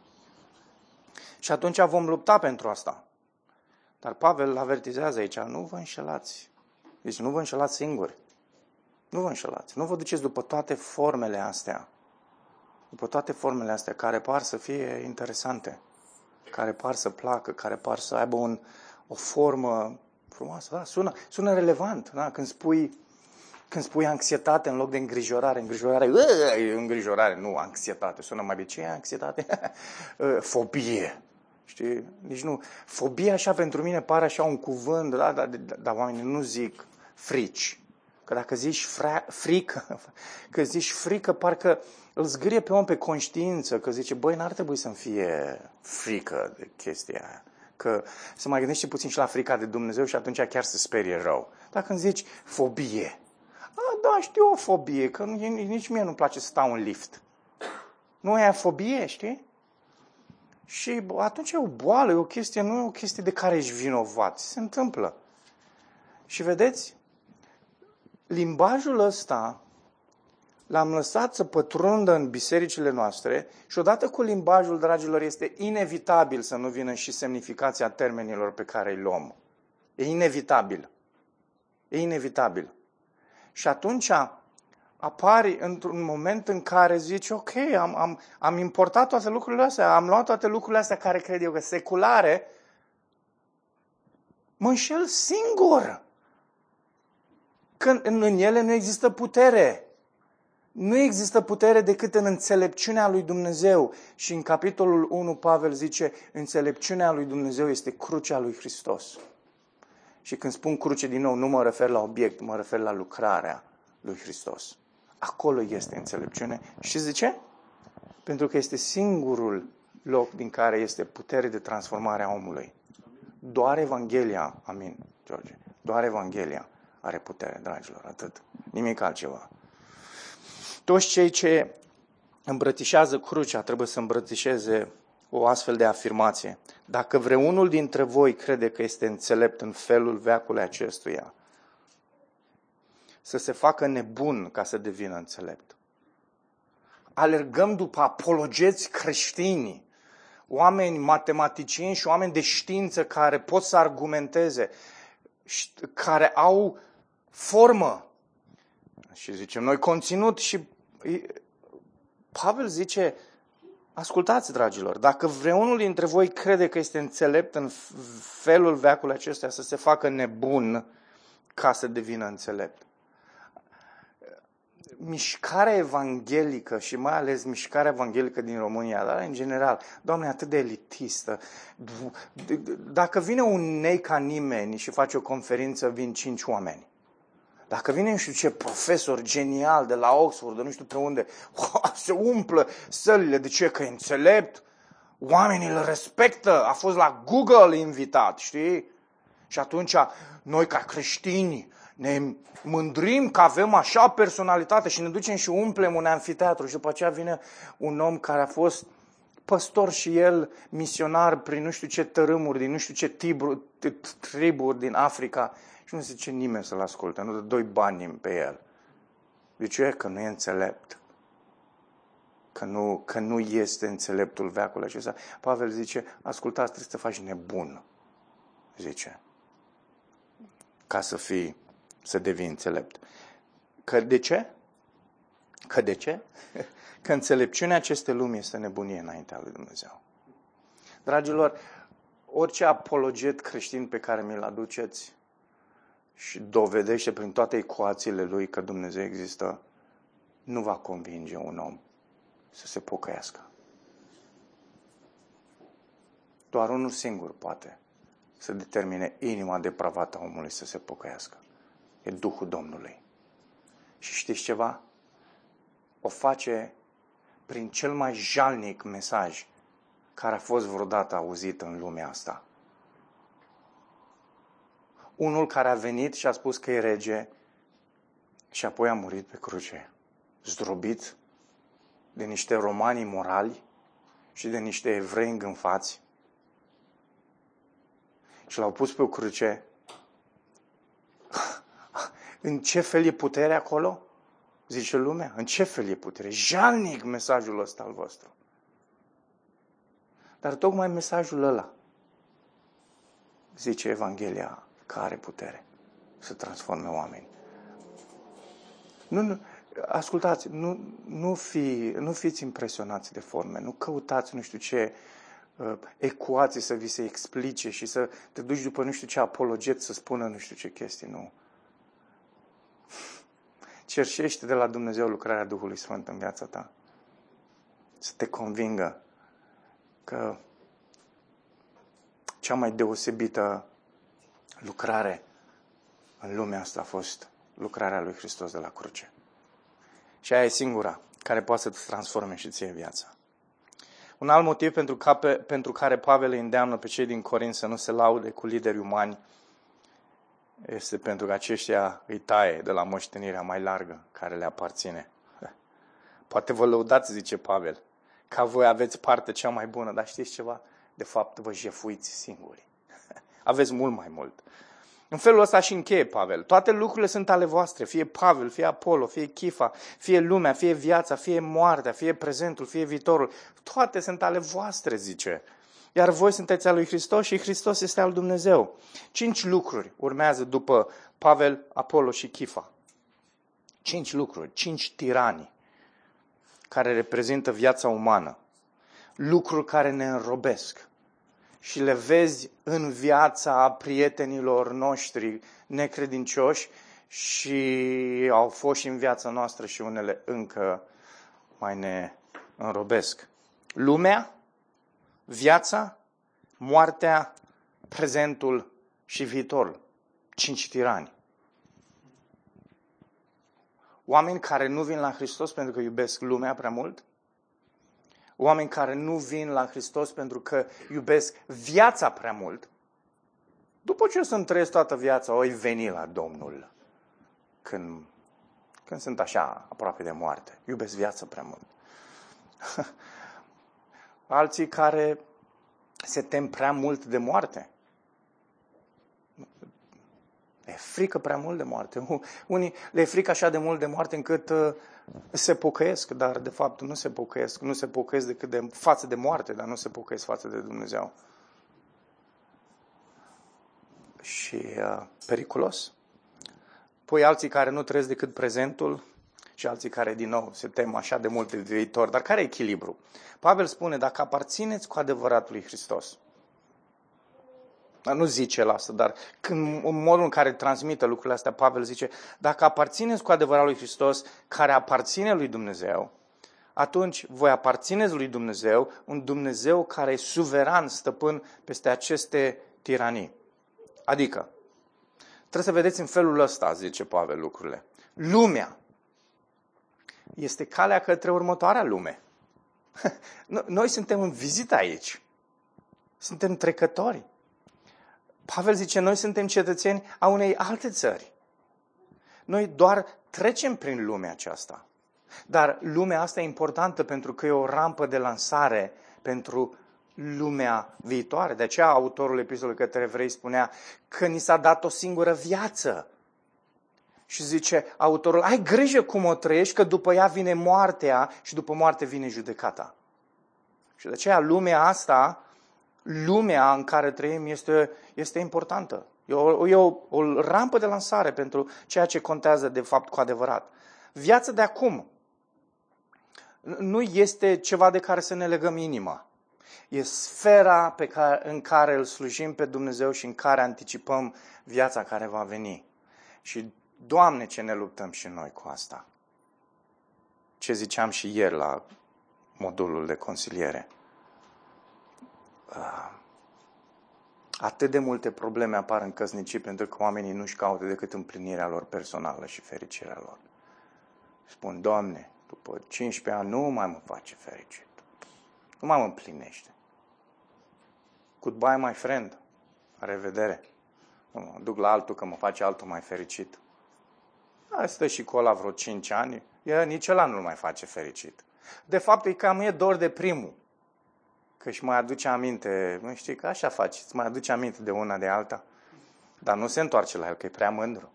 Și atunci vom lupta pentru asta. Dar Pavel avertizează aici, nu vă înșelați. Deci nu vă înșelați singuri. Nu vă înșelați. Nu vă duceți după toate formele astea. După toate formele astea care par să fie interesante, care par să placă, care par să aibă un, o formă frumoasă, da, sună, sună relevant, da, când spui, când spui anxietate în loc de îngrijorare, îngrijorare, e îngrijorare, nu anxietate, sună mai bine, ce e anxietate? Fobie, știi, nici nu, fobie așa pentru mine pare așa un cuvânt, da, dar da, da, da, oamenii nu zic frici, că dacă zici fra, frică, că zici frică, parcă îl zgârie pe om pe conștiință, că zice, băi, n-ar trebui să-mi fie frică de chestia aia. Că să mai gândești puțin și la frica de Dumnezeu și atunci chiar se sperie rău. Dacă îmi zici fobie, a, da, știu o fobie, că nici mie nu-mi place să stau în lift. Nu e fobie, știi? Și atunci e o boală, e o chestie, nu e o chestie de care ești vinovat. Se întâmplă. Și vedeți, limbajul ăsta l-am lăsat să pătrundă în bisericile noastre și odată cu limbajul, dragilor, este inevitabil să nu vină și semnificația termenilor pe care îi luăm. E inevitabil. E inevitabil. Și atunci apari într-un moment în care zici, ok, am, am, am importat toate lucrurile astea, am luat toate lucrurile astea care cred eu că seculare, mă înșel singur. Când în ele nu există putere. Nu există putere decât în înțelepciunea lui Dumnezeu. Și în capitolul 1 Pavel zice, înțelepciunea lui Dumnezeu este crucea lui Hristos. Și când spun cruce din nou, nu mă refer la obiect, mă refer la lucrarea lui Hristos. Acolo este înțelepciune. Și zice? Pentru că este singurul loc din care este putere de transformare a omului. Doar Evanghelia, amin, George, doar Evanghelia are putere, dragilor, atât. Nimic altceva. Toți cei ce îmbrățișează crucea trebuie să îmbrățișeze o astfel de afirmație. Dacă vreunul dintre voi crede că este înțelept în felul veacului acestuia, să se facă nebun ca să devină înțelept. Alergăm după apologeți creștini, oameni matematicieni și oameni de știință care pot să argumenteze, care au formă. Și zicem noi conținut și Pavel zice, Ascultați, dragilor, dacă vreunul dintre voi crede că este înțelept în felul veacului acesta să se facă nebun ca să devină înțelept. Mișcarea evanghelică și mai ales mișcarea evanghelică din România, dar în general, Doamne, atât de elitistă. Dacă vine un nei ca nimeni și face o conferință, vin cinci oameni. Dacă vine nu știu ce profesor genial de la Oxford, de nu știu pe unde, se umplă sălile. De ce? Că e înțelept, oamenii îl respectă, a fost la Google invitat, știi? Și atunci noi ca creștini ne mândrim că avem așa personalitate și ne ducem și umplem un anfiteatru și după aceea vine un om care a fost păstor și el misionar prin nu știu ce tărâmuri, din nu știu ce tibru, triburi din Africa și nu zice nimeni să-l asculte, nu dă doi bani pe el. De ce? Că nu e înțelept. Că nu, că nu este înțeleptul veacului acesta. Pavel zice, ascultați, trebuie să te faci nebun. Zice. Ca să fii, să devii înțelept. Că de ce? Că de ce? Că înțelepciunea acestei lumi este nebunie înaintea lui Dumnezeu. Dragilor, orice apologet creștin pe care mi-l aduceți, și dovedește prin toate ecuațiile lui că Dumnezeu există, nu va convinge un om să se pocăiască. Doar unul singur poate să determine inima depravată a omului să se pocăiască. E Duhul Domnului. Și știți ceva? O face prin cel mai jalnic mesaj care a fost vreodată auzit în lumea asta unul care a venit și a spus că e rege și apoi a murit pe cruce, zdrobit de niște romani morali și de niște evrei îngânfați. Și l-au pus pe o cruce. În ce fel e puterea acolo? Zice lumea. În ce fel e putere? Jalnic mesajul ăsta al vostru. Dar tocmai mesajul ăla, zice Evanghelia, care are putere să transforme oameni. Nu, nu, ascultați, nu, nu, fi, nu fiți impresionați de forme, nu căutați nu știu ce uh, ecuații să vi se explice și să te duci după nu știu ce apologet să spună nu știu ce chestii, nu. Cerșește de la Dumnezeu lucrarea Duhului Sfânt în viața ta. Să te convingă că cea mai deosebită lucrare în lumea asta a fost lucrarea lui Hristos de la cruce. Și aia e singura care poate să te transforme și ție viața. Un alt motiv pentru, ca, pentru care Pavel îi îndeamnă pe cei din Corint să nu se laude cu lideri umani este pentru că aceștia îi taie de la moștenirea mai largă care le aparține. Poate vă lăudați, zice Pavel, ca voi aveți parte cea mai bună, dar știți ceva? De fapt, vă jefuiți singuri. Aveți mult mai mult. În felul ăsta și încheie Pavel. Toate lucrurile sunt ale voastre, fie Pavel, fie Apollo, fie Chifa, fie lumea, fie viața, fie moartea, fie prezentul, fie viitorul. Toate sunt ale voastre, zice. Iar voi sunteți al lui Hristos și Hristos este al Dumnezeu. Cinci lucruri urmează după Pavel, Apollo și Chifa. Cinci lucruri, cinci tirani care reprezintă viața umană. Lucruri care ne înrobesc și le vezi în viața prietenilor noștri necredincioși și au fost și în viața noastră și unele încă mai ne înrobesc. Lumea, viața, moartea, prezentul și viitorul. Cinci tirani. Oameni care nu vin la Hristos pentru că iubesc lumea prea mult, oameni care nu vin la Hristos pentru că iubesc viața prea mult, după ce sunt trăiesc toată viața, oi veni la Domnul când, când sunt așa aproape de moarte. Iubesc viața prea mult. Alții care se tem prea mult de moarte. Le e frică prea mult de moarte. Unii le e frică așa de mult de moarte încât uh, se pocăiesc, dar de fapt nu se pocăiesc. Nu se pocăiesc decât de față de moarte, dar nu se pocăiesc față de Dumnezeu. Și uh, periculos. Păi alții care nu trăiesc decât prezentul și alții care, din nou, se tem așa de mult de viitor. Dar care e echilibru? Pavel spune, dacă aparțineți cu adevărat lui Hristos, dar nu zice la asta, dar când, în modul în care transmite lucrurile astea, Pavel zice, dacă aparțineți cu adevărat lui Hristos, care aparține lui Dumnezeu, atunci voi aparțineți lui Dumnezeu, un Dumnezeu care e suveran, stăpân peste aceste tiranii. Adică, trebuie să vedeți în felul ăsta, zice Pavel lucrurile. Lumea este calea către următoarea lume. Noi suntem în vizită aici. Suntem trecători. Pavel zice, noi suntem cetățeni a unei alte țări. Noi doar trecem prin lumea aceasta. Dar lumea asta e importantă pentru că e o rampă de lansare pentru lumea viitoare. De aceea autorul epistolului către evrei spunea că ni s-a dat o singură viață. Și zice autorul, ai grijă cum o trăiești, că după ea vine moartea și după moarte vine judecata. Și de aceea lumea asta, lumea în care trăim este, este importantă. E, o, e o, o rampă de lansare pentru ceea ce contează de fapt cu adevărat. Viața de acum nu este ceva de care să ne legăm inima. E sfera pe care, în care îl slujim pe Dumnezeu și în care anticipăm viața care va veni. Și, Doamne, ce ne luptăm și noi cu asta. Ce ziceam și ieri la modulul de consiliere. Ah, atât de multe probleme apar în căsnicii pentru că oamenii nu-și caută decât împlinirea lor personală și fericirea lor. Spun, Doamne, după 15 ani nu mai mă face fericit. Nu mai mă împlinește. Goodbye, my friend. La revedere. Mă duc la altul că mă face altul mai fericit. Asta și cu ăla vreo 5 ani, e, nici ăla nu mai face fericit. De fapt, e cam e dor de primul. Că își mai aduce aminte, nu știi că așa faci, îți mai aduce aminte de una de alta. Dar nu se întoarce la el, că e prea mândru.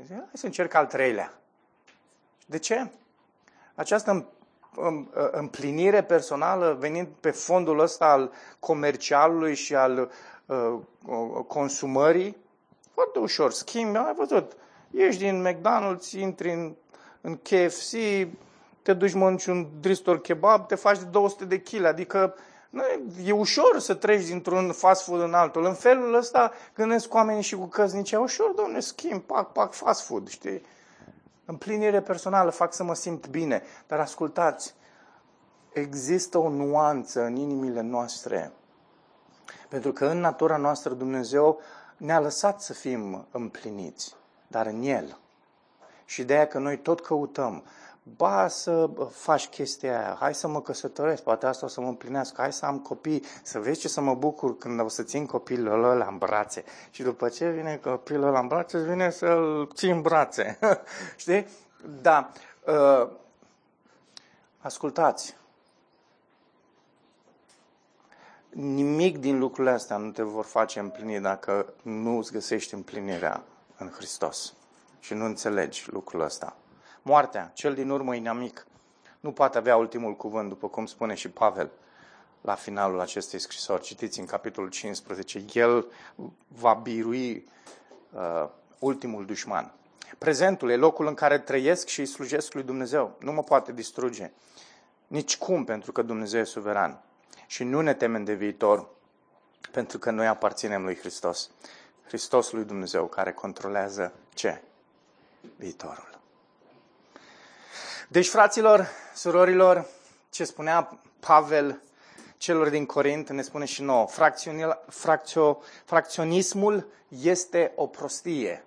Zice, hai să încerc al treilea. De ce? Această împlinire personală venind pe fondul ăsta al comercialului și al uh, consumării, foarte ușor. Schimbi, ai văzut, ieși din McDonald's, intri în, în KFC, te duci mănânci un Bristol kebab, te faci de 200 de kg, adică nu, e ușor să treci dintr-un fast food în altul. În felul ăsta gândesc oamenii și cu căsnicia, ușor, domne, schimb, pac, pac, fast food, știi? Împlinire personală fac să mă simt bine. Dar ascultați, există o nuanță în inimile noastre. Pentru că în natura noastră Dumnezeu ne-a lăsat să fim împliniți, dar în El. Și de aia că noi tot căutăm ba să faci chestia aia, hai să mă căsătoresc, poate asta o să mă împlinească, hai să am copii, să vezi ce să mă bucur când o să țin copilul ăla în brațe. Și după ce vine copilul ăla în brațe, vine să-l țin în brațe. Știi? Da. Uh, ascultați. Nimic din lucrurile astea nu te vor face împlini dacă nu îți găsești împlinirea în Hristos. Și nu înțelegi lucrul ăsta. Moartea, cel din urmă inamic, nu poate avea ultimul cuvânt, după cum spune și Pavel la finalul acestei scrisori. Citiți în capitolul 15. El va birui uh, ultimul dușman. Prezentul e locul în care trăiesc și îi slujesc lui Dumnezeu. Nu mă poate distruge. Nici cum, pentru că Dumnezeu e suveran. Și nu ne temem de viitor, pentru că noi aparținem lui Hristos. Hristos lui Dumnezeu, care controlează ce? Viitorul. Deci, fraților, surorilor, ce spunea Pavel celor din Corint, ne spune și nouă, fracțio, fracționismul este o prostie.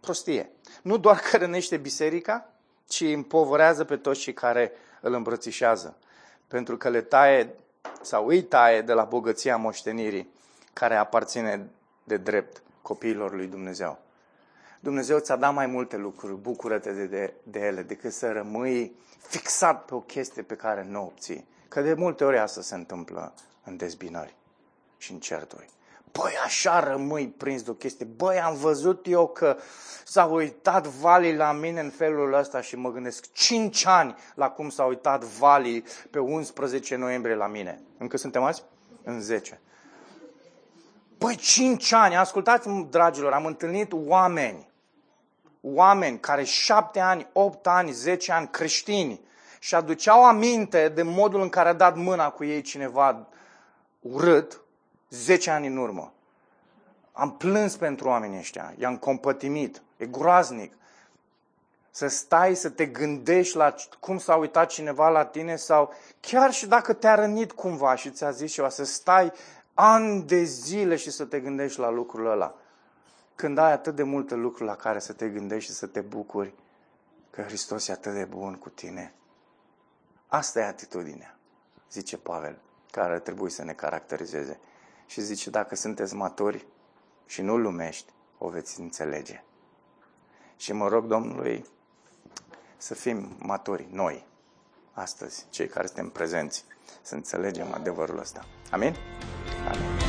Prostie. Nu doar că rănește biserica, ci împovărează pe toți cei care îl îmbrățișează. Pentru că le taie sau îi taie de la bogăția moștenirii care aparține de drept copiilor lui Dumnezeu. Dumnezeu ți-a dat mai multe lucruri, bucură-te de, de, de ele, decât să rămâi fixat pe o chestie pe care nu o obții. Că de multe ori asta se întâmplă în dezbinări și în certuri. Băi, așa rămâi prins de o chestie. Băi, am văzut eu că s-a uitat Vali la mine în felul ăsta și mă gândesc 5 ani la cum s-a uitat Vali pe 11 noiembrie la mine. Încă suntem azi? În 10. Păi, 5 ani, ascultați-mă, dragilor, am întâlnit oameni oameni care șapte ani, opt ani, zece ani creștini și aduceau aminte de modul în care a dat mâna cu ei cineva urât zece ani în urmă. Am plâns pentru oamenii ăștia, i-am compătimit, e groaznic. Să stai să te gândești la cum s-a uitat cineva la tine sau chiar și dacă te-a rănit cumva și ți-a zis ceva, să stai ani de zile și să te gândești la lucrul ăla. Când ai atât de multe lucruri la care să te gândești și să te bucuri că Hristos e atât de bun cu tine. Asta e atitudinea, zice Pavel, care ar trebui să ne caracterizeze. Și zice, dacă sunteți maturi și nu lumești, o veți înțelege. Și mă rog Domnului să fim maturi, noi, astăzi, cei care suntem prezenți, să înțelegem adevărul ăsta. Amin? Amin.